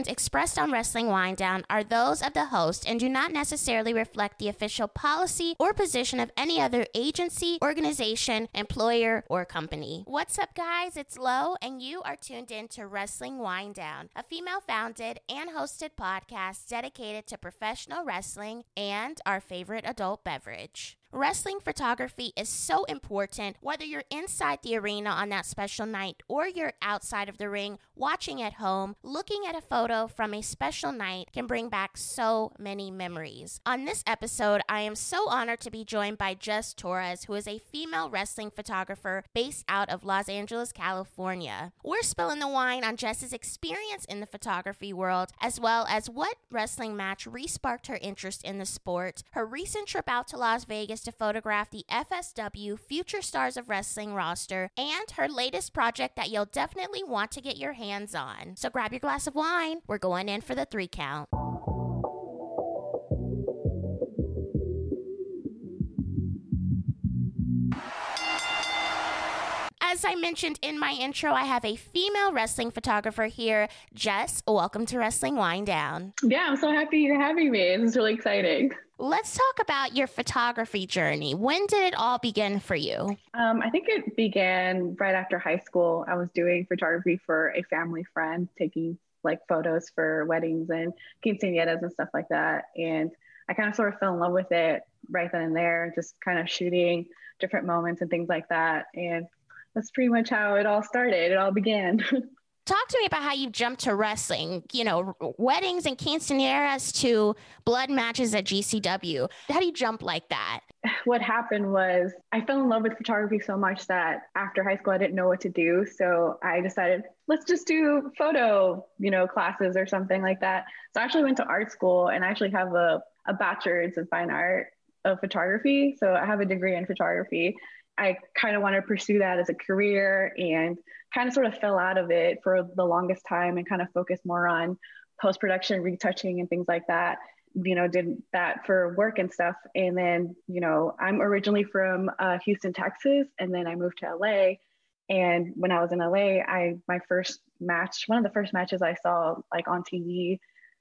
opinions expressed on Wrestling Wind Down are those of the host and do not necessarily reflect the official policy or position of any other agency, organization, employer, or company. What's up, guys? It's Lo, and you are tuned in to Wrestling Wind Down, a female founded and hosted podcast dedicated to professional wrestling and our favorite adult beverage. Wrestling photography is so important, whether you're inside the arena on that special night or you're outside of the ring, watching at home, looking at a photo from a special night can bring back so many memories. On this episode, I am so honored to be joined by Jess Torres, who is a female wrestling photographer based out of Los Angeles, California. We're spilling the wine on Jess's experience in the photography world, as well as what wrestling match re sparked her interest in the sport, her recent trip out to Las Vegas to photograph the FSW Future Stars of Wrestling roster and her latest project that you'll definitely want to get your hands on. So grab your glass of wine. We're going in for the three count. as I mentioned in my intro, I have a female wrestling photographer here. Jess, welcome to Wrestling Wind Down. Yeah, I'm so happy you're having me. This is really exciting. Let's talk about your photography journey. When did it all begin for you? Um, I think it began right after high school. I was doing photography for a family friend, taking like photos for weddings and quinceañeras and stuff like that. And I kind of sort of fell in love with it right then and there, just kind of shooting different moments and things like that. And that's pretty much how it all started. It all began. Talk to me about how you jumped to wrestling, you know, weddings and quinceañeras to blood matches at GCW. How do you jump like that? What happened was I fell in love with photography so much that after high school I didn't know what to do. So I decided, let's just do photo, you know, classes or something like that. So I actually went to art school and I actually have a, a bachelor's in fine art of photography. So I have a degree in photography. I kind of wanted to pursue that as a career and kind of sort of fell out of it for the longest time and kind of focused more on post production, retouching, and things like that. You know, did that for work and stuff. And then, you know, I'm originally from uh, Houston, Texas, and then I moved to LA. And when I was in LA, I my first match, one of the first matches I saw like on TV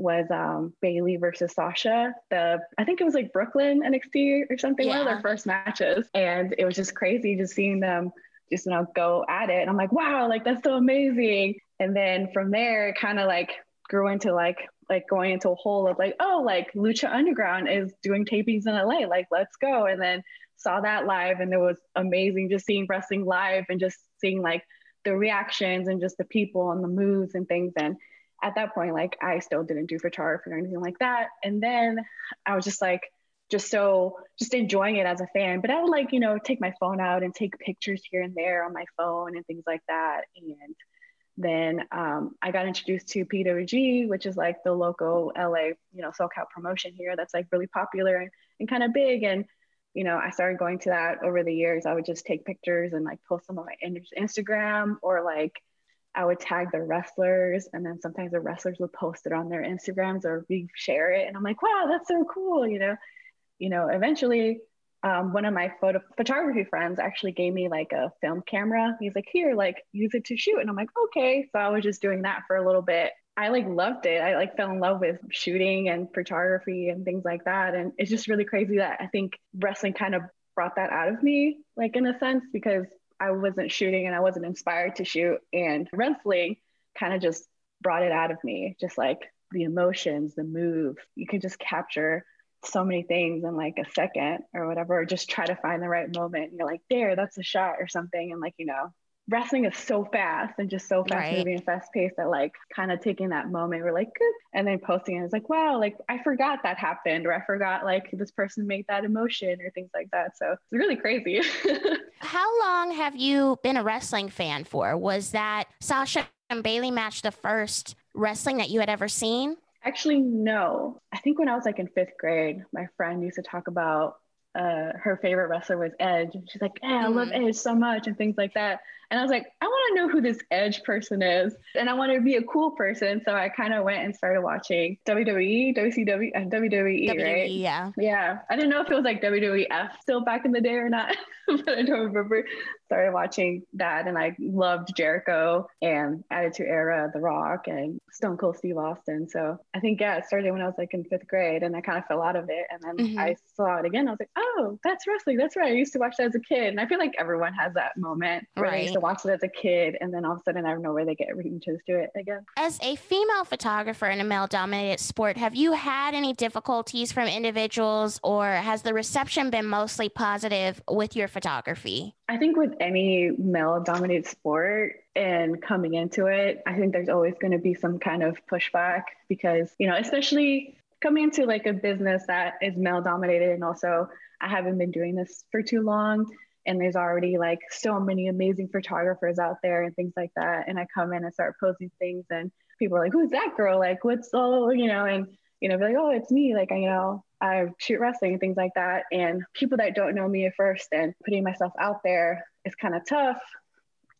was um, Bayley versus Sasha. The I think it was like Brooklyn NXT or something, yeah. one of their first matches, and it was just crazy just seeing them just you know go at it. And I'm like, wow, like that's so amazing. And then from there, it kind of like grew into like like going into a hole of like, oh, like Lucha Underground is doing tapings in LA, like let's go. And then saw that live, and it was amazing just seeing wrestling live and just seeing like the reactions and just the people and the moves and things and at that point, like I still didn't do photography or anything like that. And then I was just like, just so just enjoying it as a fan. But I would like, you know, take my phone out and take pictures here and there on my phone and things like that. And then um, I got introduced to PWG, which is like the local LA, you know, SoCal promotion here that's like really popular and, and kind of big. And, you know, I started going to that over the years. I would just take pictures and like post them on my Instagram or like I would tag the wrestlers, and then sometimes the wrestlers would post it on their Instagrams or we share it, and I'm like, wow, that's so cool, you know. You know, eventually, um, one of my photo photography friends actually gave me like a film camera. He's like, here, like use it to shoot, and I'm like, okay. So I was just doing that for a little bit. I like loved it. I like fell in love with shooting and photography and things like that, and it's just really crazy that I think wrestling kind of brought that out of me, like in a sense, because I wasn't shooting and I wasn't inspired to shoot. And wrestling kind of just brought it out of me, just like the emotions, the move. You can just capture so many things in like a second or whatever, or just try to find the right moment. You're like, there, that's a shot or something. And like, you know, wrestling is so fast and just so fast right. moving and fast paced that like kind of taking that moment we're like good and then posting it is like wow like i forgot that happened or i forgot like this person made that emotion or things like that so it's really crazy how long have you been a wrestling fan for was that sasha and Bayley match the first wrestling that you had ever seen actually no i think when i was like in fifth grade my friend used to talk about uh, her favorite wrestler was Edge. And she's like, "Yeah, I love mm-hmm. Edge so much," and things like that. And I was like, I want to know who this Edge person is. And I want to be a cool person. So I kind of went and started watching WWE, WCW, and WWE, WWE, right? Yeah. Yeah. I didn't know if it was like WWF still back in the day or not, but I don't remember. Started watching that and I loved Jericho and Attitude Era, The Rock, and Stone Cold Steve Austin. So I think, yeah, it started when I was like in fifth grade and I kind of fell out of it. And then mm-hmm. I saw it again. I was like, oh, that's wrestling. That's right. I used to watch that as a kid. And I feel like everyone has that moment where right. they used to watch it as a kid and then all of a sudden I don't know where they get everything to do it again. As a female photographer in a male dominated sport, have you had any difficulties from individuals or has the reception been mostly positive with your photography? I think with any male dominated sport and coming into it, I think there's always going to be some kind of pushback because, you know, especially coming into like a business that is male dominated and also I haven't been doing this for too long and there's already like so many amazing photographers out there and things like that and I come in and start posting things and people are like who's that girl like what's all you know and you know be like oh it's me like I you know I shoot wrestling and things like that. And people that don't know me at first and putting myself out there is kind of tough.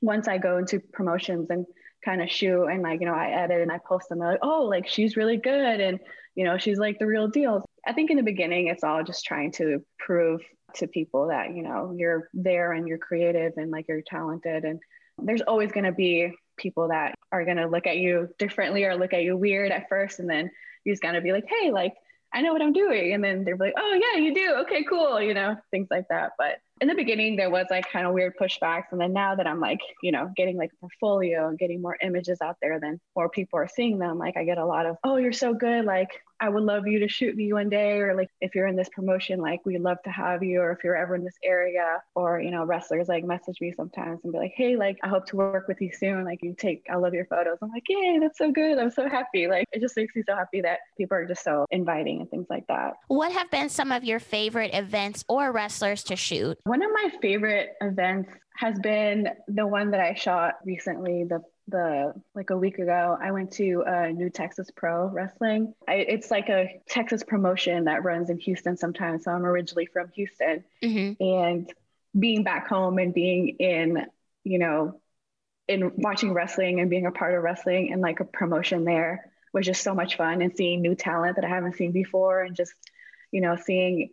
Once I go into promotions and kind of shoot and like, you know, I edit and I post them, They're like, oh, like she's really good. And, you know, she's like the real deal. I think in the beginning, it's all just trying to prove to people that, you know, you're there and you're creative and like you're talented. And there's always going to be people that are going to look at you differently or look at you weird at first. And then you just got to be like, hey, like, I know what I'm doing. And then they're like, oh, yeah, you do. Okay, cool. You know, things like that. But in the beginning, there was like kind of weird pushbacks. And then now that I'm like, you know, getting like a portfolio and getting more images out there, then more people are seeing them. Like, I get a lot of, oh, you're so good. Like, I would love you to shoot me one day, or like if you're in this promotion, like we'd love to have you, or if you're ever in this area, or you know, wrestlers like message me sometimes and be like, hey, like I hope to work with you soon. Like you take, I love your photos. I'm like, yay, that's so good. I'm so happy. Like it just makes me so happy that people are just so inviting and things like that. What have been some of your favorite events or wrestlers to shoot? One of my favorite events has been the one that I shot recently, the the like a week ago. I went to uh, new texas pro wrestling. I, it's like a texas promotion that runs in houston sometimes so i'm originally from houston. Mm-hmm. and being back home and being in you know in watching wrestling and being a part of wrestling and like a promotion there was just so much fun and seeing new talent that i haven't seen before and just you know seeing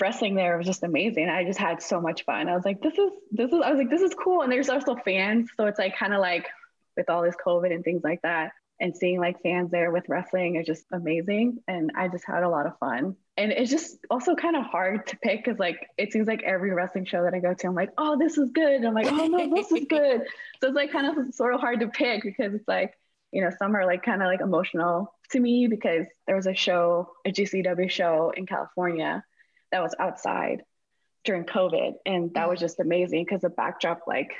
wrestling there was just amazing. I just had so much fun. I was like, this is this is I was like, this is cool. And there's also fans. So it's like kind of like with all this COVID and things like that. And seeing like fans there with wrestling is just amazing. And I just had a lot of fun. And it's just also kind of hard to pick because like it seems like every wrestling show that I go to, I'm like, oh, this is good. And I'm like, oh no, this is good. So it's like kind of sort of hard to pick because it's like, you know, some are like kind of like emotional to me because there was a show, a GCW show in California that was outside during COVID. And that was just amazing because the backdrop, like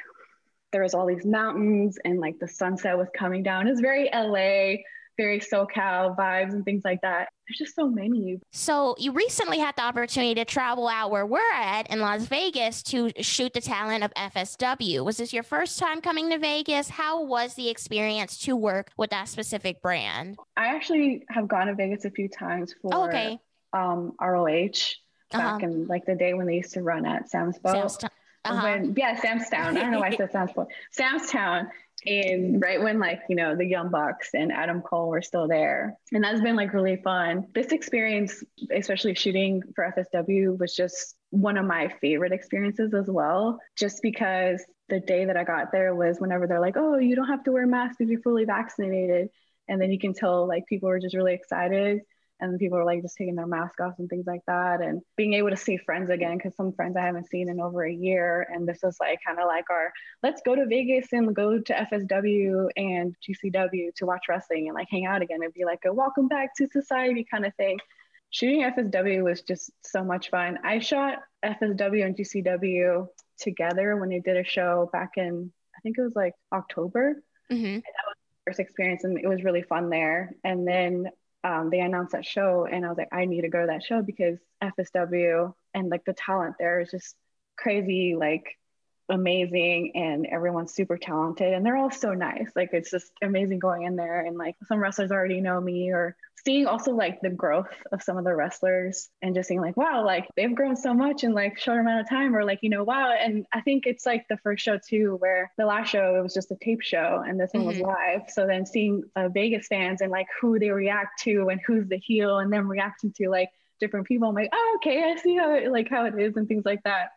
there was all these mountains and like the sunset was coming down. It's very LA, very SoCal vibes and things like that. There's just so many. So you recently had the opportunity to travel out where we're at in Las Vegas to shoot the talent of FSW. Was this your first time coming to Vegas? How was the experience to work with that specific brand? I actually have gone to Vegas a few times for oh, okay. um, ROH uh-huh. back in like the day when they used to run at Sam's Boat. Sam's Town. Uh-huh. When, yeah, Sam's Town. I don't know why I said Sam's Boat. Sam's Town. And right when like, you know, the Young Bucks and Adam Cole were still there. And that's been like really fun. This experience, especially shooting for FSW, was just one of my favorite experiences as well. Just because the day that I got there was whenever they're like, oh, you don't have to wear masks if you're fully vaccinated. And then you can tell like people were just really excited and people were like just taking their mask off and things like that and being able to see friends again because some friends i haven't seen in over a year and this is like kind of like our let's go to vegas and go to fsw and gcw to watch wrestling and like hang out again and be like a welcome back to society kind of thing. Shooting fsw was just so much fun. I shot fsw and gcw together when they did a show back in i think it was like october. Mm-hmm. that was first experience and it was really fun there. And then um, they announced that show and I was like, I need to go to that show because FSW and like the talent there is just crazy. Like amazing and everyone's super talented and they're all so nice. Like it's just amazing going in there and like some wrestlers already know me or seeing also like the growth of some of the wrestlers and just seeing like wow like they've grown so much in like short amount of time or like you know wow and I think it's like the first show too where the last show it was just a tape show and this one mm-hmm. was live so then seeing uh, Vegas fans and like who they react to and who's the heel and them reacting to like different people I'm like oh okay I see how it like how it is and things like that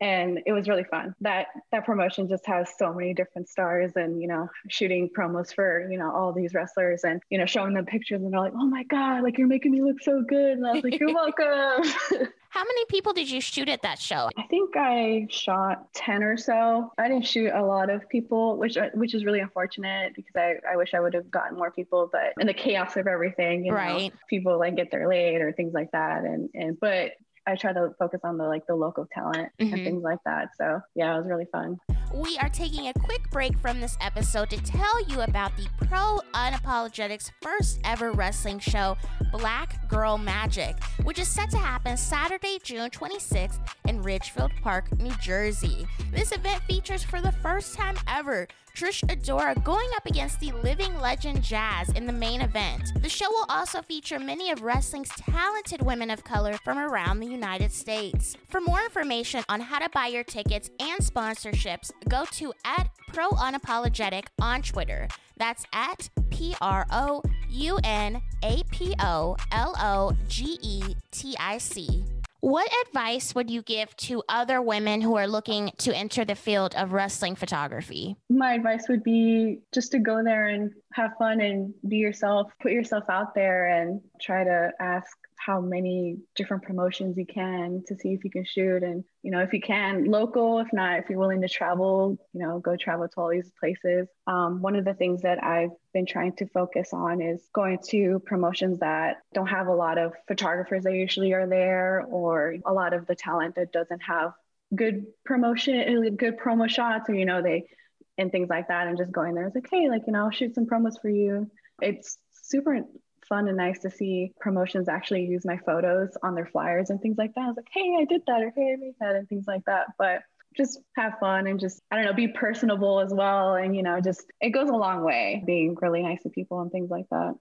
and it was really fun that that promotion just has so many different stars and you know shooting promos for you know all these wrestlers and you know showing them pictures and they're like oh my god like you're making me look so good and i was like you're welcome How many people did you shoot at that show? I think I shot 10 or so. I didn't shoot a lot of people, which uh, which is really unfortunate because I, I wish I would have gotten more people, but in the chaos of everything, you right. know, people like get there late or things like that. And and but I try to focus on the like the local talent mm-hmm. and things like that. So yeah, it was really fun. We are taking a quick break from this episode to tell you about the Pro Unapologetics first ever wrestling show, Black Girl Magic, which is set to happen Saturday, June 26th in Ridgefield Park, New Jersey. This event features for the first time ever Trish Adora going up against the living legend Jazz in the main event. The show will also feature many of wrestling's talented women of color from around the United States. For more information on how to buy your tickets and sponsorships, go to at Pro Unapologetic on Twitter. That's at P R O U N A P O L O G E T I C. What advice would you give to other women who are looking to enter the field of wrestling photography? My advice would be just to go there and have fun and be yourself, put yourself out there and try to ask how many different promotions you can to see if you can shoot. And you know if you can local if not if you're willing to travel you know go travel to all these places. Um, one of the things that i've been trying to focus on is going to promotions that don't have a lot of photographers that usually are there or a lot of the talent that doesn't have good promotion good promo shots or you know they and things like that and just going there it's like hey like you know I'll shoot some promos for you it's super fun and nice to see promotions actually use my photos on their flyers and things like that. I was like, hey, I did that, or hey, I made that, and things like that. But just have fun and just, I don't know, be personable as well. And, you know, just it goes a long way being really nice to people and things like that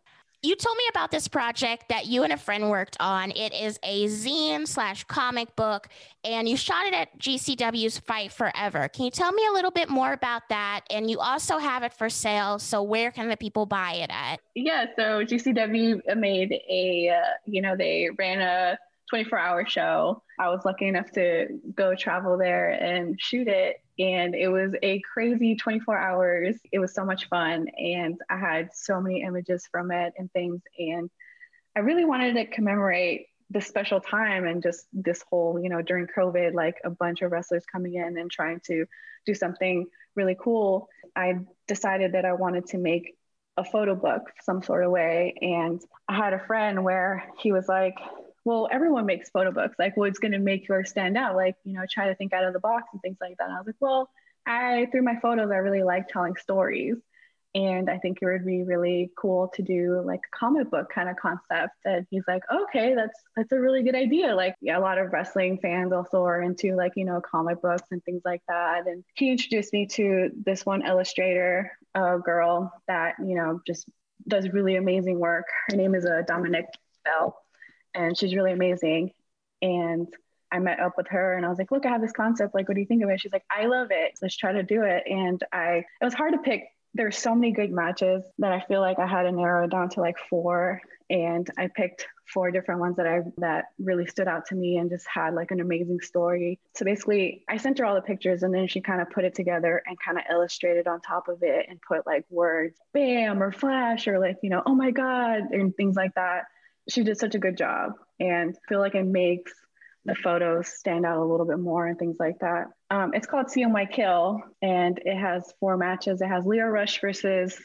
you told me about this project that you and a friend worked on. It is a zine slash comic book, and you shot it at GCW's Fight Forever. Can you tell me a little bit more about that? And you also have it for sale. So where can the people buy it at? Yeah, so GCW made a, uh, you know, they ran a 24 hour show. I was lucky enough to go travel there and shoot it and it was a crazy 24 hours. It was so much fun, and I had so many images from it and things. And I really wanted to commemorate this special time and just this whole, you know, during COVID, like a bunch of wrestlers coming in and trying to do something really cool. I decided that I wanted to make a photo book some sort of way. And I had a friend where he was like, well, everyone makes photo books. Like, what's going to make yours stand out? Like, you know, try to think out of the box and things like that. And I was like, well, I, through my photos, I really like telling stories. And I think it would be really cool to do like a comic book kind of concept. And he's like, okay, that's that's a really good idea. Like, yeah, a lot of wrestling fans also are into like, you know, comic books and things like that. And he introduced me to this one illustrator, girl that, you know, just does really amazing work. Her name is uh, Dominic Bell and she's really amazing. And I met up with her and I was like, look, I have this concept. Like, what do you think of it? She's like, I love it. Let's try to do it. And I, it was hard to pick. There's so many good matches that I feel like I had to narrow down to like four. And I picked four different ones that I that really stood out to me and just had like an amazing story. So basically, I sent her all the pictures and then she kind of put it together and kind of illustrated on top of it and put like words, bam or flash or like, you know, oh my God, and things like that she did such a good job and feel like it makes the photos stand out a little bit more and things like that. Um, it's called My Kill and it has four matches. It has Leo Rush versus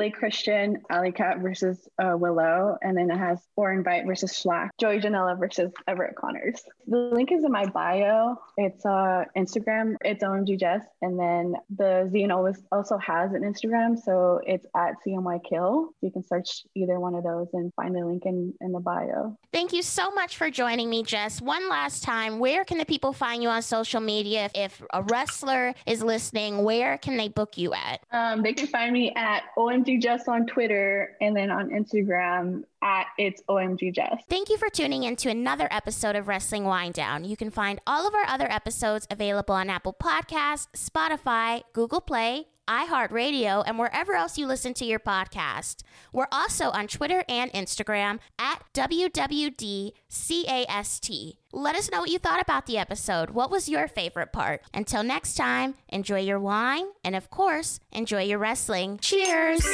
Slay Christian, Allie Katch versus uh, Willow, and then it has Orin Veidt versus Shlak, Joey Janela versus Everett Connors. The link is in my bio. It's uh, Instagram. It's OMG Jess, and then the zine always also has an Instagram, so it's at CMY Kill. You can search either one of those and find the link in in the bio. Thank you so much for joining me, Jess. One last time, where can the people find you on social media? If, if a wrestler is listening, where can they book you at? Um, they can find me at OMG Jess on Twitter and then on Instagram at it's OMG Jess. Thank you for tuning in to another episode of Wrestling Wind Down. You can find all of our other episodes available on Apple Podcasts, Spotify, Google Play, iHeartRadio, and wherever else you listen to your podcast. We're also on Twitter and Instagram at WWDCAST. Let us know what you thought about the episode. What was your favorite part? Until next time, enjoy your wine and, of course, enjoy your wrestling. Cheers!